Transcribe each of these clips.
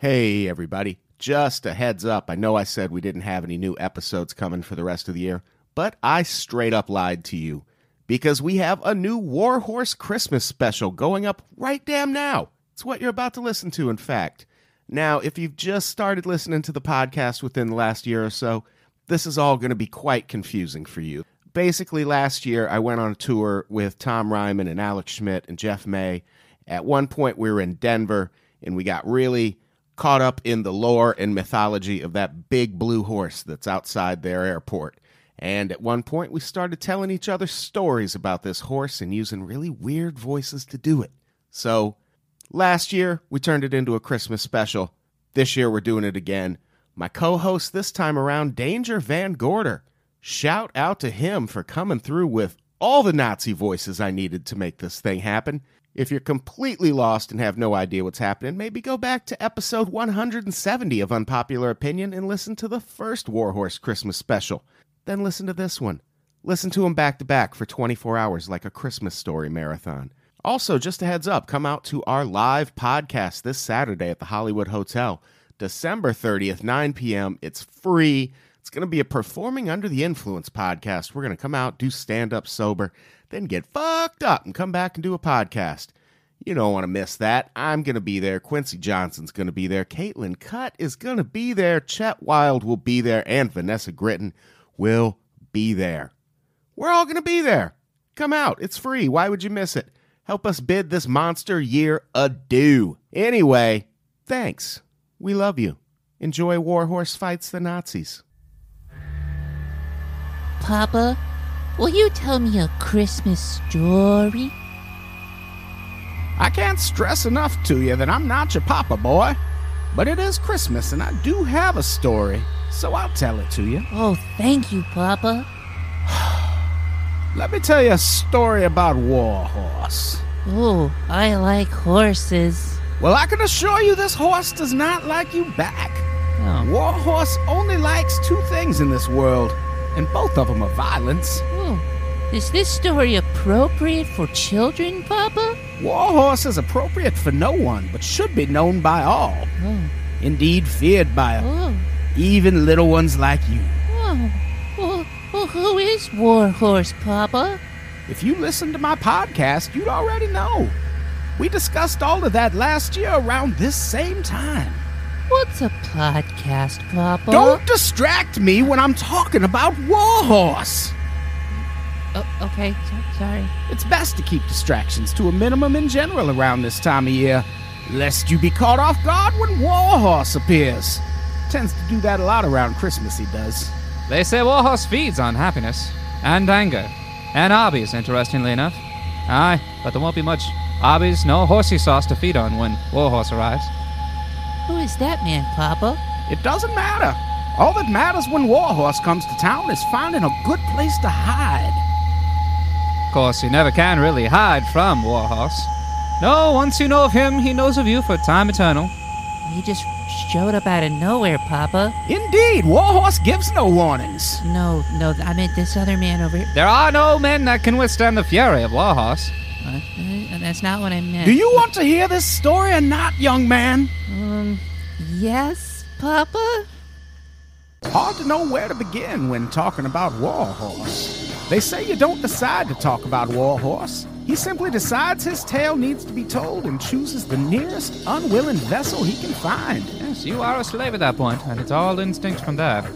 Hey, everybody. Just a heads up. I know I said we didn't have any new episodes coming for the rest of the year, but I straight up lied to you because we have a new Warhorse Christmas special going up right damn now. It's what you're about to listen to, in fact. Now, if you've just started listening to the podcast within the last year or so, this is all going to be quite confusing for you. Basically, last year I went on a tour with Tom Reimann and Alex Schmidt and Jeff May. At one point, we were in Denver and we got really caught up in the lore and mythology of that big blue horse that's outside their airport. And at one point, we started telling each other stories about this horse and using really weird voices to do it. So, last year, we turned it into a Christmas special. This year, we're doing it again. My co host this time around, Danger Van Gorder. Shout out to him for coming through with all the Nazi voices I needed to make this thing happen. If you're completely lost and have no idea what's happening, maybe go back to episode 170 of Unpopular Opinion and listen to the first Warhorse Christmas special. Then listen to this one. Listen to them back to back for 24 hours like a Christmas story marathon. Also, just a heads up, come out to our live podcast this Saturday at the Hollywood Hotel, December 30th, 9 p.m. It's free. It's going to be a Performing Under the Influence podcast. We're going to come out, do stand up sober, then get fucked up and come back and do a podcast. You don't want to miss that. I'm going to be there. Quincy Johnson's going to be there. Caitlin Cutt is going to be there. Chet Wild will be there. And Vanessa Gritton will be there. We're all going to be there. Come out. It's free. Why would you miss it? Help us bid this monster year adieu. Anyway, thanks. We love you. Enjoy Warhorse Fights the Nazis. Papa, will you tell me a Christmas story? I can't stress enough to you that I'm not your papa, boy. But it is Christmas, and I do have a story, so I'll tell it to you. Oh, thank you, Papa. Let me tell you a story about Warhorse. Oh, I like horses. Well, I can assure you this horse does not like you back. Oh. Warhorse only likes two things in this world, and both of them are violence. Is this story appropriate for children, Papa? Warhorse is appropriate for no one, but should be known by all. Oh, Indeed, feared by oh, even little ones like you. oh. Well, well, who is Warhorse, Papa? If you listen to my podcast, you'd already know. We discussed all of that last year around this same time. What's a podcast, Papa? Don't distract me when I'm talking about Warhorse. Oh, okay, so- sorry. It's best to keep distractions to a minimum in general around this time of year, lest you be caught off guard when Warhorse appears. Tends to do that a lot around Christmas, he does. They say Warhorse feeds on happiness and anger and Arby's, interestingly enough. Aye, but there won't be much Arby's, no horsey sauce to feed on when Warhorse arrives. Who is that man, Papa? It doesn't matter. All that matters when Warhorse comes to town is finding a good place to hide. Of course, you never can really hide from Warhorse. No, once you know of him, he knows of you for time eternal. He just showed up out of nowhere, Papa. Indeed, Warhorse gives no warnings. No, no, I meant this other man over here. There are no men that can withstand the fury of Warhorse. Uh, uh, that's not what I meant. Do you want to hear this story or not, young man? Um, yes, Papa? Hard to know where to begin when talking about Warhorse. They say you don't decide to talk about Warhorse. He simply decides his tale needs to be told and chooses the nearest unwilling vessel he can find. Yes, you are a slave at that point, and it's all instinct from there.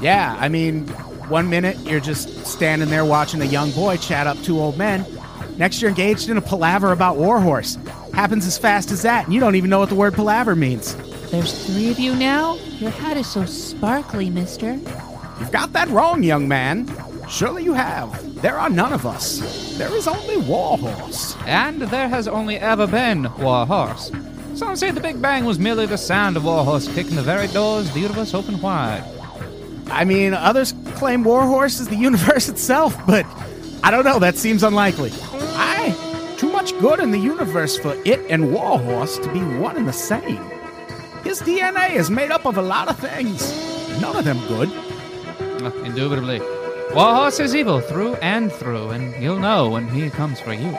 Yeah, I mean, one minute you're just standing there watching a young boy chat up two old men. Next, you're engaged in a palaver about Warhorse. Happens as fast as that, and you don't even know what the word palaver means. There's three of you now? Your hat is so sparkly, mister. You've got that wrong, young man. Surely you have. There are none of us. There is only Warhorse. And there has only ever been Warhorse. Some say the Big Bang was merely the sound of Warhorse kicking the very doors the universe opened wide. I mean, others claim Warhorse is the universe itself, but I don't know. That seems unlikely. I too much good in the universe for it and Warhorse to be one and the same. His DNA is made up of a lot of things. None of them good. Uh, Indubitably. Warhorse is evil through and through, and you'll know when he comes for you.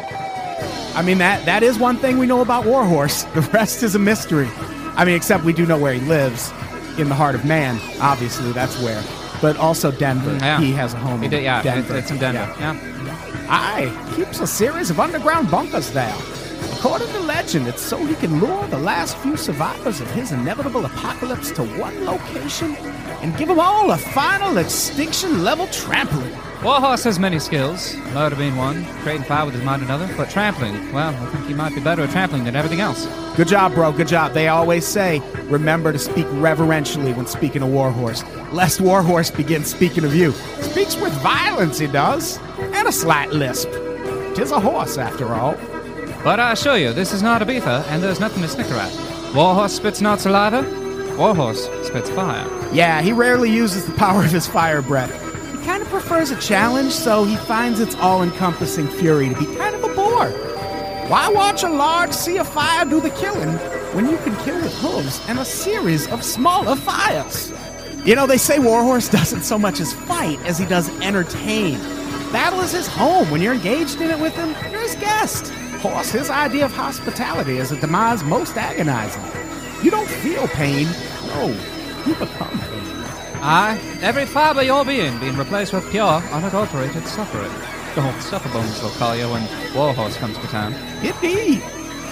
I mean that that is one thing we know about Warhorse. The rest is a mystery. I mean, except we do know where he lives, in the heart of man. Obviously, that's where. But also Denver. Mm, yeah. He has a home He in did, yeah, Denver. It, it's in Denver. Yeah. Yeah. Aye, keeps a series of underground bunkers there. According to legend, it's so he can lure the last few survivors of his inevitable apocalypse to one location and give them all a final extinction level trampling. Warhorse has many skills, murder being one, creating fire with his mind another, but trampling, well, I think he might be better at trampling than everything else. Good job, bro. Good job. They always say, remember to speak reverentially when speaking of Warhorse, lest Warhorse begin speaking of you. Speaks with violence, he does, and a slight lisp. Tis a horse, after all. But I assure you, this is not a beaver, and there's nothing to snicker at. Warhorse spits not saliva, Warhorse spits fire. Yeah, he rarely uses the power of his fire breath. He kind of prefers a challenge, so he finds its all encompassing fury to be kind of a bore. Why watch a large sea of fire do the killing when you can kill with hooves and a series of smaller fires? You know, they say Warhorse doesn't so much as fight as he does entertain. Battle is his home. When you're engaged in it with him, you're his guest. Horse, his idea of hospitality is a demise most agonizing. You don't feel pain. No, you become pain. Aye, every fibre of your being being replaced with pure, unadulterated suffering. Oh, suffer bones they'll call you when Warhorse comes to town. Indeed.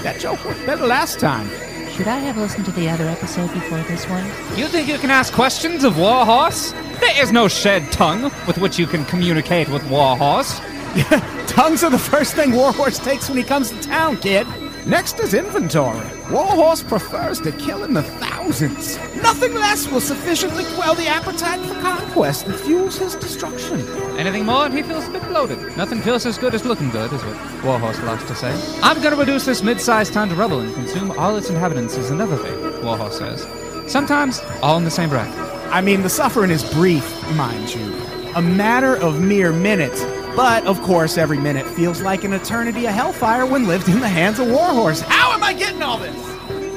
That joke worked better last time. Should I have listened to the other episode before this one? You think you can ask questions of Warhorse? There is no shed tongue with which you can communicate with Warhorse. Tongues are the first thing Warhorse takes when he comes to town, kid. Next is inventory. Warhorse prefers to kill in the thousands. Nothing less will sufficiently quell the appetite for conquest that fuels his destruction. Anything more, and he feels a bit bloated. Nothing feels as good as looking good, is what Warhorse likes to say. I'm gonna reduce this mid-sized town to rubble and consume all its inhabitants is another thing, Warhorse says. Sometimes, all in the same breath. I mean, the suffering is brief, mind you. A matter of mere minutes. But, of course, every minute feels like an eternity of hellfire when lived in the hands of Warhorse. How am I getting all this?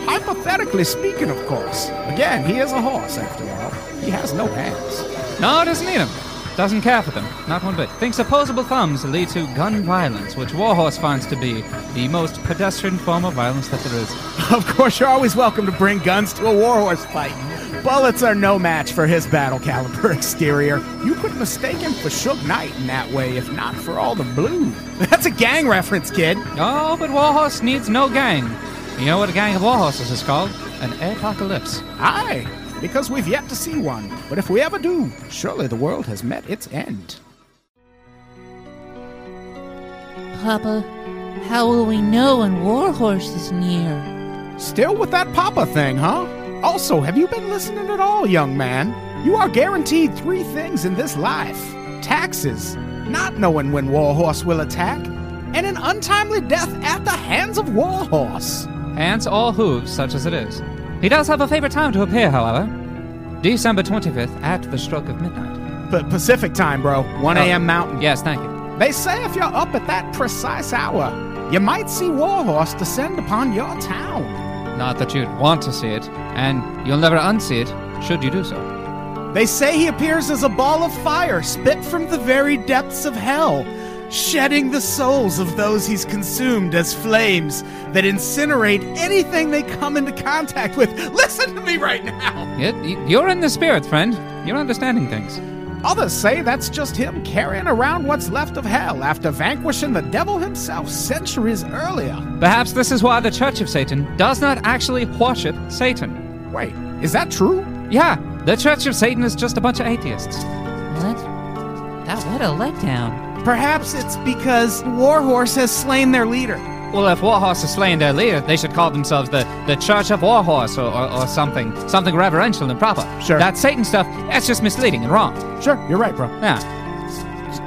Hypothetically speaking, of course. Again, he is a horse, after all. He has no hands. No, doesn't need them. Doesn't care for them, not one bit. Thinks opposable thumbs lead to gun violence, which Warhorse finds to be the most pedestrian form of violence that there is. Of course, you're always welcome to bring guns to a Warhorse fight. Bullets are no match for his battle caliber exterior. You could mistake him for Suge Knight in that way, if not for all the blue. That's a gang reference, kid. Oh, but Warhorse needs no gang. You know what a gang of Warhorses is called? An apocalypse. Aye, because we've yet to see one. But if we ever do, surely the world has met its end. Papa, how will we know when Warhorse is near? Still with that Papa thing, huh? Also, have you been listening at all, young man? You are guaranteed three things in this life taxes, not knowing when Warhorse will attack, and an untimely death at the hands of Warhorse. Hands or hooves, such as it is. He does have a favorite time to appear, however. December 25th at the stroke of midnight. But Pacific time, bro. 1 Oh. a.m. Mountain. Yes, thank you. They say if you're up at that precise hour, you might see Warhorse descend upon your town. Not that you'd want to see it, and you'll never unsee it, should you do so. They say he appears as a ball of fire spit from the very depths of hell, shedding the souls of those he's consumed as flames that incinerate anything they come into contact with. Listen to me right now! Y- you're in the spirit, friend. You're understanding things. Others say that's just him carrying around what's left of hell after vanquishing the devil himself centuries earlier. Perhaps this is why the Church of Satan does not actually worship Satan. Wait, is that true? Yeah, the Church of Satan is just a bunch of atheists. What? That what a letdown. Perhaps it's because Warhorse has slain their leader. Well, if Warhorse is slaying their leader, they should call themselves the, the Church of Warhorse or, or, or something. Something reverential and proper. Sure. That Satan stuff, that's just misleading and wrong. Sure, you're right, bro. Yeah.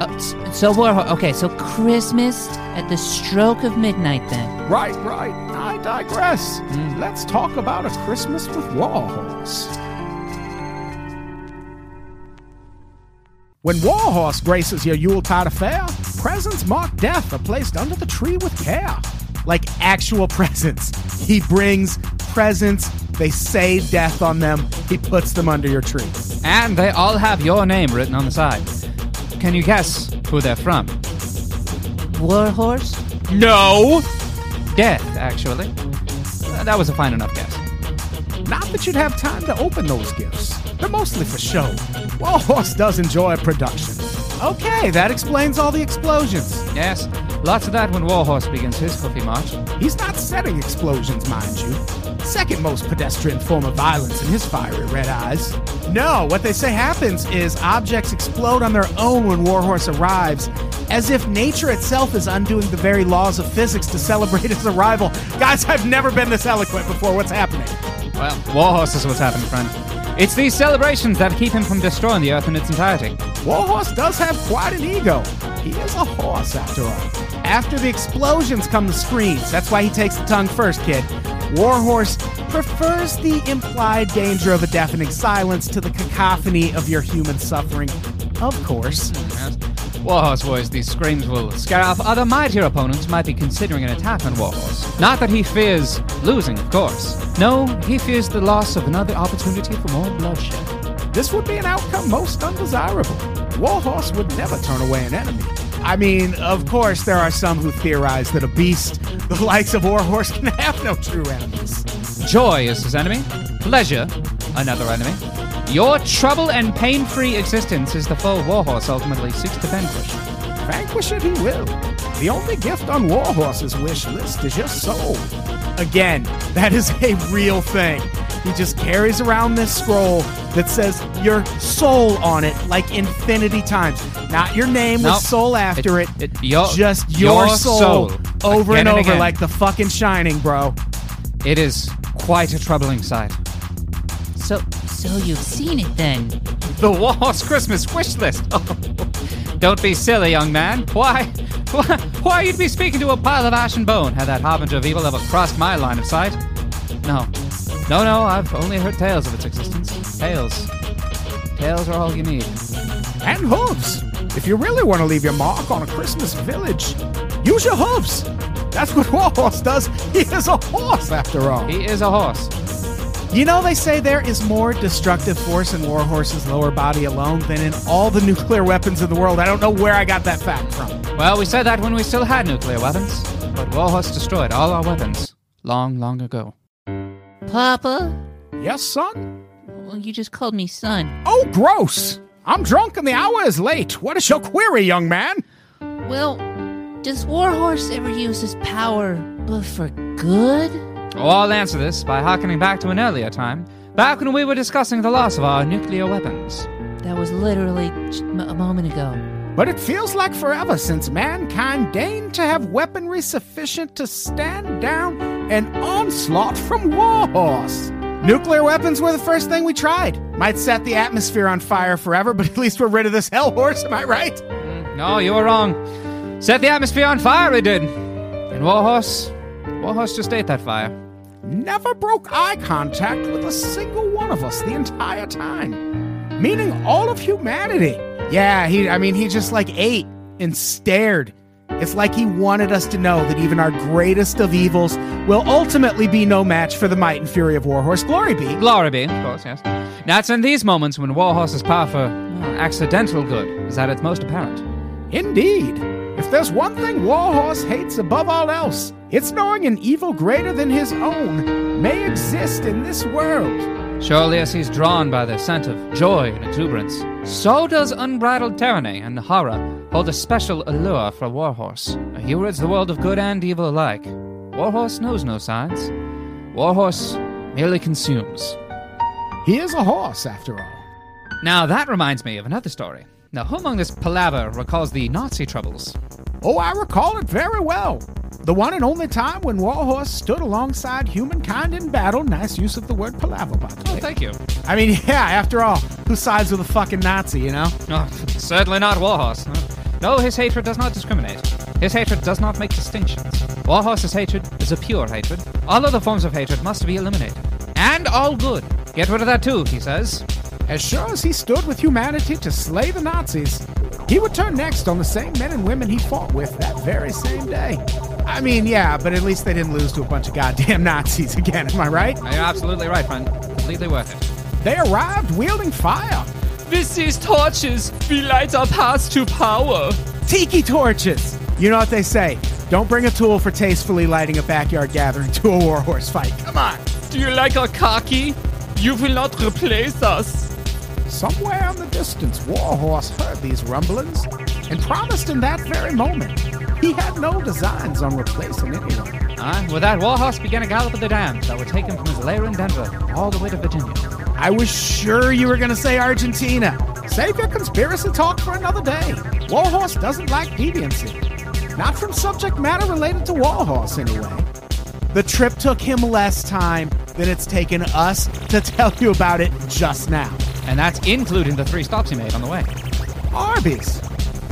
Uh, s- so Warhorse. Okay, so Christmas at the stroke of midnight then. Right, right. I digress. Mm. Let's talk about a Christmas with Warhorse. When Warhorse graces your Yuletide affair, presents marked death are placed under the tree with care. Like actual presents. He brings presents, they say death on them, he puts them under your tree. And they all have your name written on the side. Can you guess who they're from? Warhorse? No! Death, actually. Uh, that was a fine enough guess. Not that you'd have time to open those gifts. They're mostly for show. Warhorse does enjoy production. Okay, that explains all the explosions. Yes, lots of that when Warhorse begins his hoofy march. He's not setting explosions, mind you. Second most pedestrian form of violence in his fiery red eyes. No, what they say happens is objects explode on their own when Warhorse arrives, as if nature itself is undoing the very laws of physics to celebrate his arrival. Guys, I've never been this eloquent before. What's happening? Well, Warhorse is what's happening, friend. It's these celebrations that keep him from destroying the Earth in its entirety. Warhorse does have quite an ego. He is a horse, after all. After the explosions come the screams. That's why he takes the tongue first, kid. Warhorse prefers the implied danger of a deafening silence to the cacophony of your human suffering. Of course. Warhorse worries these screams will scare off other mightier opponents might be considering an attack on Warhorse. Not that he fears losing, of course. No, he fears the loss of another opportunity for more bloodshed. This would be an outcome most undesirable. Warhorse would never turn away an enemy. I mean, of course, there are some who theorize that a beast the likes of Warhorse can have no true enemies. Joy is his enemy. Pleasure, another enemy. Your trouble and pain-free existence is the foe Warhorse ultimately seeks to vanquish. Vanquish it he will. The only gift on Warhorse's wish list is your soul. Again, that is a real thing. He just carries around this scroll that says your soul on it like infinity times. Not your name Nope. with soul after it. It- it- your- just your, your soul, soul. over Again and and over again. like the fucking shining, bro. It is quite a troubling sight. So, so you've seen it then? The Warhorse Christmas wish list. Oh. Don't be silly, young man. Why? Why, why you'd be speaking to a pile of ash and bone had that harbinger of evil ever crossed my line of sight? No. No, no, I've only heard tales of its existence. Tales. Tales are all you need. And hooves. If you really want to leave your mark on a Christmas village, use your hooves. That's what Warhorse does. He is a horse, after all. He is a horse. You know, they say there is more destructive force in Warhorse's lower body alone than in all the nuclear weapons in the world. I don't know where I got that fact from. Well, we said that when we still had nuclear weapons, but Warhorse destroyed all our weapons long, long ago. Papa? Yes, son? Well, you just called me son. Oh, gross! I'm drunk and the hour is late. What is your query, young man? Well, does Warhorse ever use his power, but for good? Oh, I'll answer this by harkening back to an earlier time, back when we were discussing the loss of our nuclear weapons. That was literally a moment ago. But it feels like forever since mankind deigned to have weaponry sufficient to stand down an onslaught from Warhorse. Nuclear weapons were the first thing we tried. Might set the atmosphere on fire forever, but at least we're rid of this hell horse, am I right? Mm, no, you were wrong. Set the atmosphere on fire, it did. And Warhorse, Warhorse just ate that fire. Never broke eye contact with a single one of us the entire time. Meaning all of humanity. Yeah, he I mean he just like ate and stared. It's like he wanted us to know that even our greatest of evils will ultimately be no match for the might and fury of Warhorse. Glory be. Glory be, of course, yes. Now, it's in these moments when Warhorse's power for well, accidental good is at its most apparent. Indeed. There's one thing Warhorse hates above all else, it's knowing an evil greater than his own may exist in this world. Surely, as he's drawn by the scent of joy and exuberance, so does unbridled tyranny and horror hold a special allure for Warhorse. He rids the world of good and evil alike. Warhorse knows no sides. Warhorse merely consumes. He is a horse, after all. Now, that reminds me of another story. Now, who among this palaver recalls the Nazi troubles? Oh, I recall it very well. The one and only time when Warhorse stood alongside humankind in battle. Nice use of the word palaver, by the Oh, thank you. I mean, yeah, after all, who sides with a fucking Nazi, you know? Oh, certainly not Warhorse. No, his hatred does not discriminate. His hatred does not make distinctions. Warhorse's hatred is a pure hatred. All other forms of hatred must be eliminated. And all good. Get rid of that too, he says. As sure as he stood with humanity to slay the Nazis, he would turn next on the same men and women he fought with that very same day. I mean, yeah, but at least they didn't lose to a bunch of goddamn Nazis again, am I right? You're absolutely right, friend. Completely worth it. They arrived wielding fire. With these torches, we light our paths to power. Tiki torches! You know what they say don't bring a tool for tastefully lighting a backyard gathering to a warhorse fight. Come on! Do you like our khaki? You will not replace us. Somewhere in the distance, Warhorse heard these rumblings and promised in that very moment he had no designs on replacing anyone. Ah, with that, Warhorse began a gallop of the dams that would take him from his lair in Denver all the way to Virginia. I was sure you were going to say Argentina. Save your conspiracy talk for another day. Warhorse doesn't like deviancy. Not from subject matter related to Warhorse, anyway. The trip took him less time than it's taken us to tell you about it just now. And that's including the three stops he made on the way. Arby's.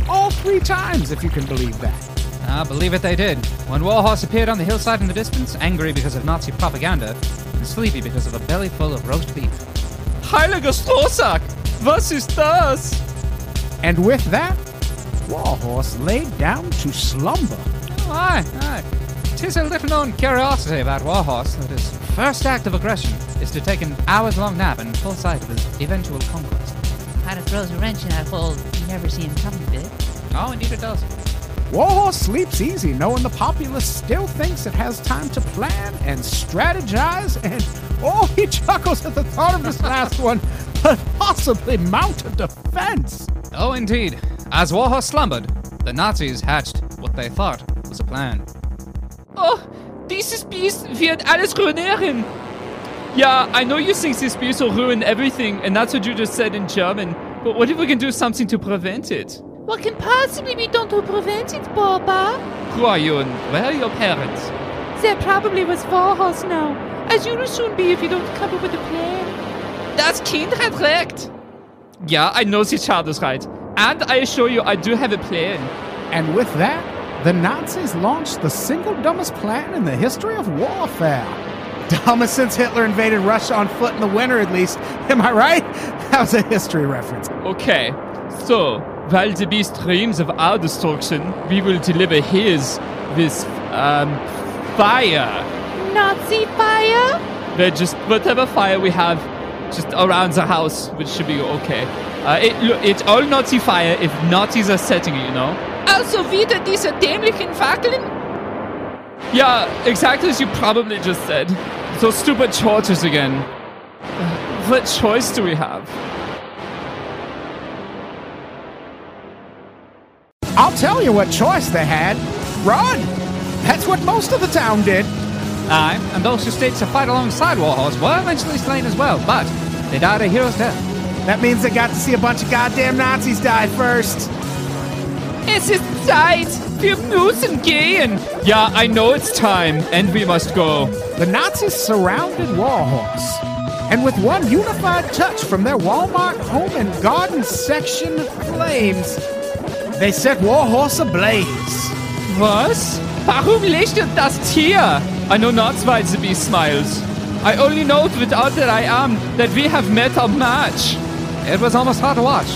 All three times, if you can believe that. Ah, believe it they did. When Warhorse appeared on the hillside in the distance, angry because of Nazi propaganda, and sleepy because of a belly full of roast beef. Heiliger Strohsack! Was ist das? And with that, Warhorse laid down to slumber. Oh, aye, aye. Tis a little known curiosity about Warhorse that his first act of aggression is to take an hours long nap in full sight of his eventual conquest. Kinda throws a wrench in that whole you never see him coming bit. Oh, indeed it does. Warhorse sleeps easy knowing the populace still thinks it has time to plan and strategize, and oh, he chuckles at the thought of this last one, but possibly mount a defense. Oh, indeed. As Warhorse slumbered, the Nazis hatched what they thought was a plan. Oh, dieses Biest wird alles ruinieren. Yeah, I know you think this beast will ruin everything, and that's what you just said in German. But what if we can do something to prevent it? What can possibly be done to prevent it, Boba? Who are you and where are your parents? They're probably with Warhorse now, as you will soon be if you don't come up with a plan. Das Kind hat recht. Yeah, I know the child is right. And I assure you, I do have a plan. And with that, the Nazis launched the single dumbest plan in the history of warfare. Dumbest since Hitler invaded Russia on foot in the winter, at least. Am I right? That was a history reference. Okay, so while the beast dreams of our destruction, we will deliver his with um, fire. Nazi fire? They're just whatever fire we have just around the house, which should be okay. Uh, it, look, it's all Nazi fire if Nazis are setting it, you know? Also wieder diese dämlichen Fackeln? Yeah, exactly as you probably just said. Those stupid torches again. What choice do we have? I'll tell you what choice they had. Run! That's what most of the town did. Aye, and those who stayed to fight alongside Warhorse were eventually slain as well, but they died a hero's death. That means they got to see a bunch of goddamn Nazis die first. Es ist Zeit! Wir müssen gehen! Yeah, I know it's time, and we must go. The Nazis surrounded Warhorse. And with one unified touch from their Walmart home and garden section flames, they set Warhorse ablaze. Was? Warum leuchtet das Tier? I know not why the beast smiles. I only know without that I am that we have met our match. It was almost hard to watch.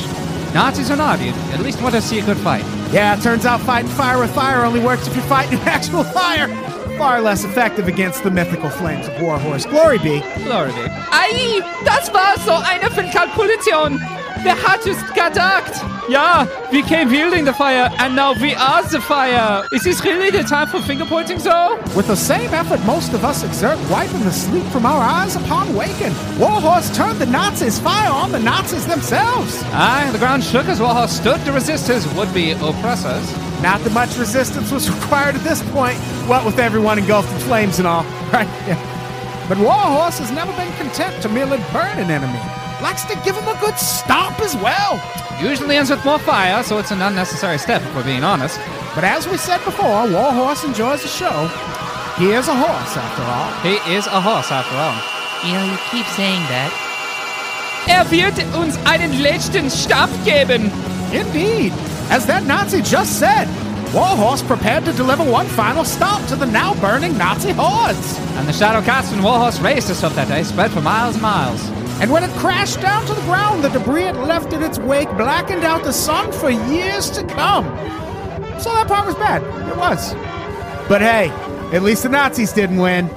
Nazis or not, you at least want to see a secret fight. Yeah, turns out fighting fire with fire only works if you're fighting actual fire. Far less effective against the mythical flames of Warhorse. Glory be. Glory be. Das war so eine Kalkulation. Wer hat es gedacht? Ja, we came wielding the fire, and now we are the fire. Is this really the time for finger pointing, though? With the same effort most of us exert wiping the sleep from our eyes upon waking, Warhorse turned the Nazis' fire on the Nazis themselves. Aye, the ground shook as Warhorse stood to resist his would-be oppressors. Not that much resistance was required at this point, what with everyone engulfed in flames and all, right? Yeah. But Warhorse has never been content to merely burn an enemy. Likes to give him a good stomp as well. Usually ends with more fire, so it's an unnecessary step if we're being honest. But as we said before, Warhorse enjoys the show. He is a horse, after all. He is a horse after all. You know, you keep saying that. Er wird uns einen letzten Stab geben. Indeed. As that Nazi just said, Warhorse prepared to deliver one final stop to the now burning Nazi hordes. And the shadow cast and Warhorse raced us up that day spread for miles and miles. And when it crashed down to the ground, the debris it left in its wake blackened out the sun for years to come. So that part was bad. It was. But hey, at least the Nazis didn't win.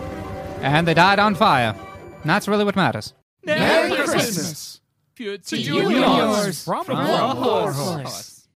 And they died on fire. And that's really what matters. Merry Christmas. To you and yours From from Warhorse. Warhorse.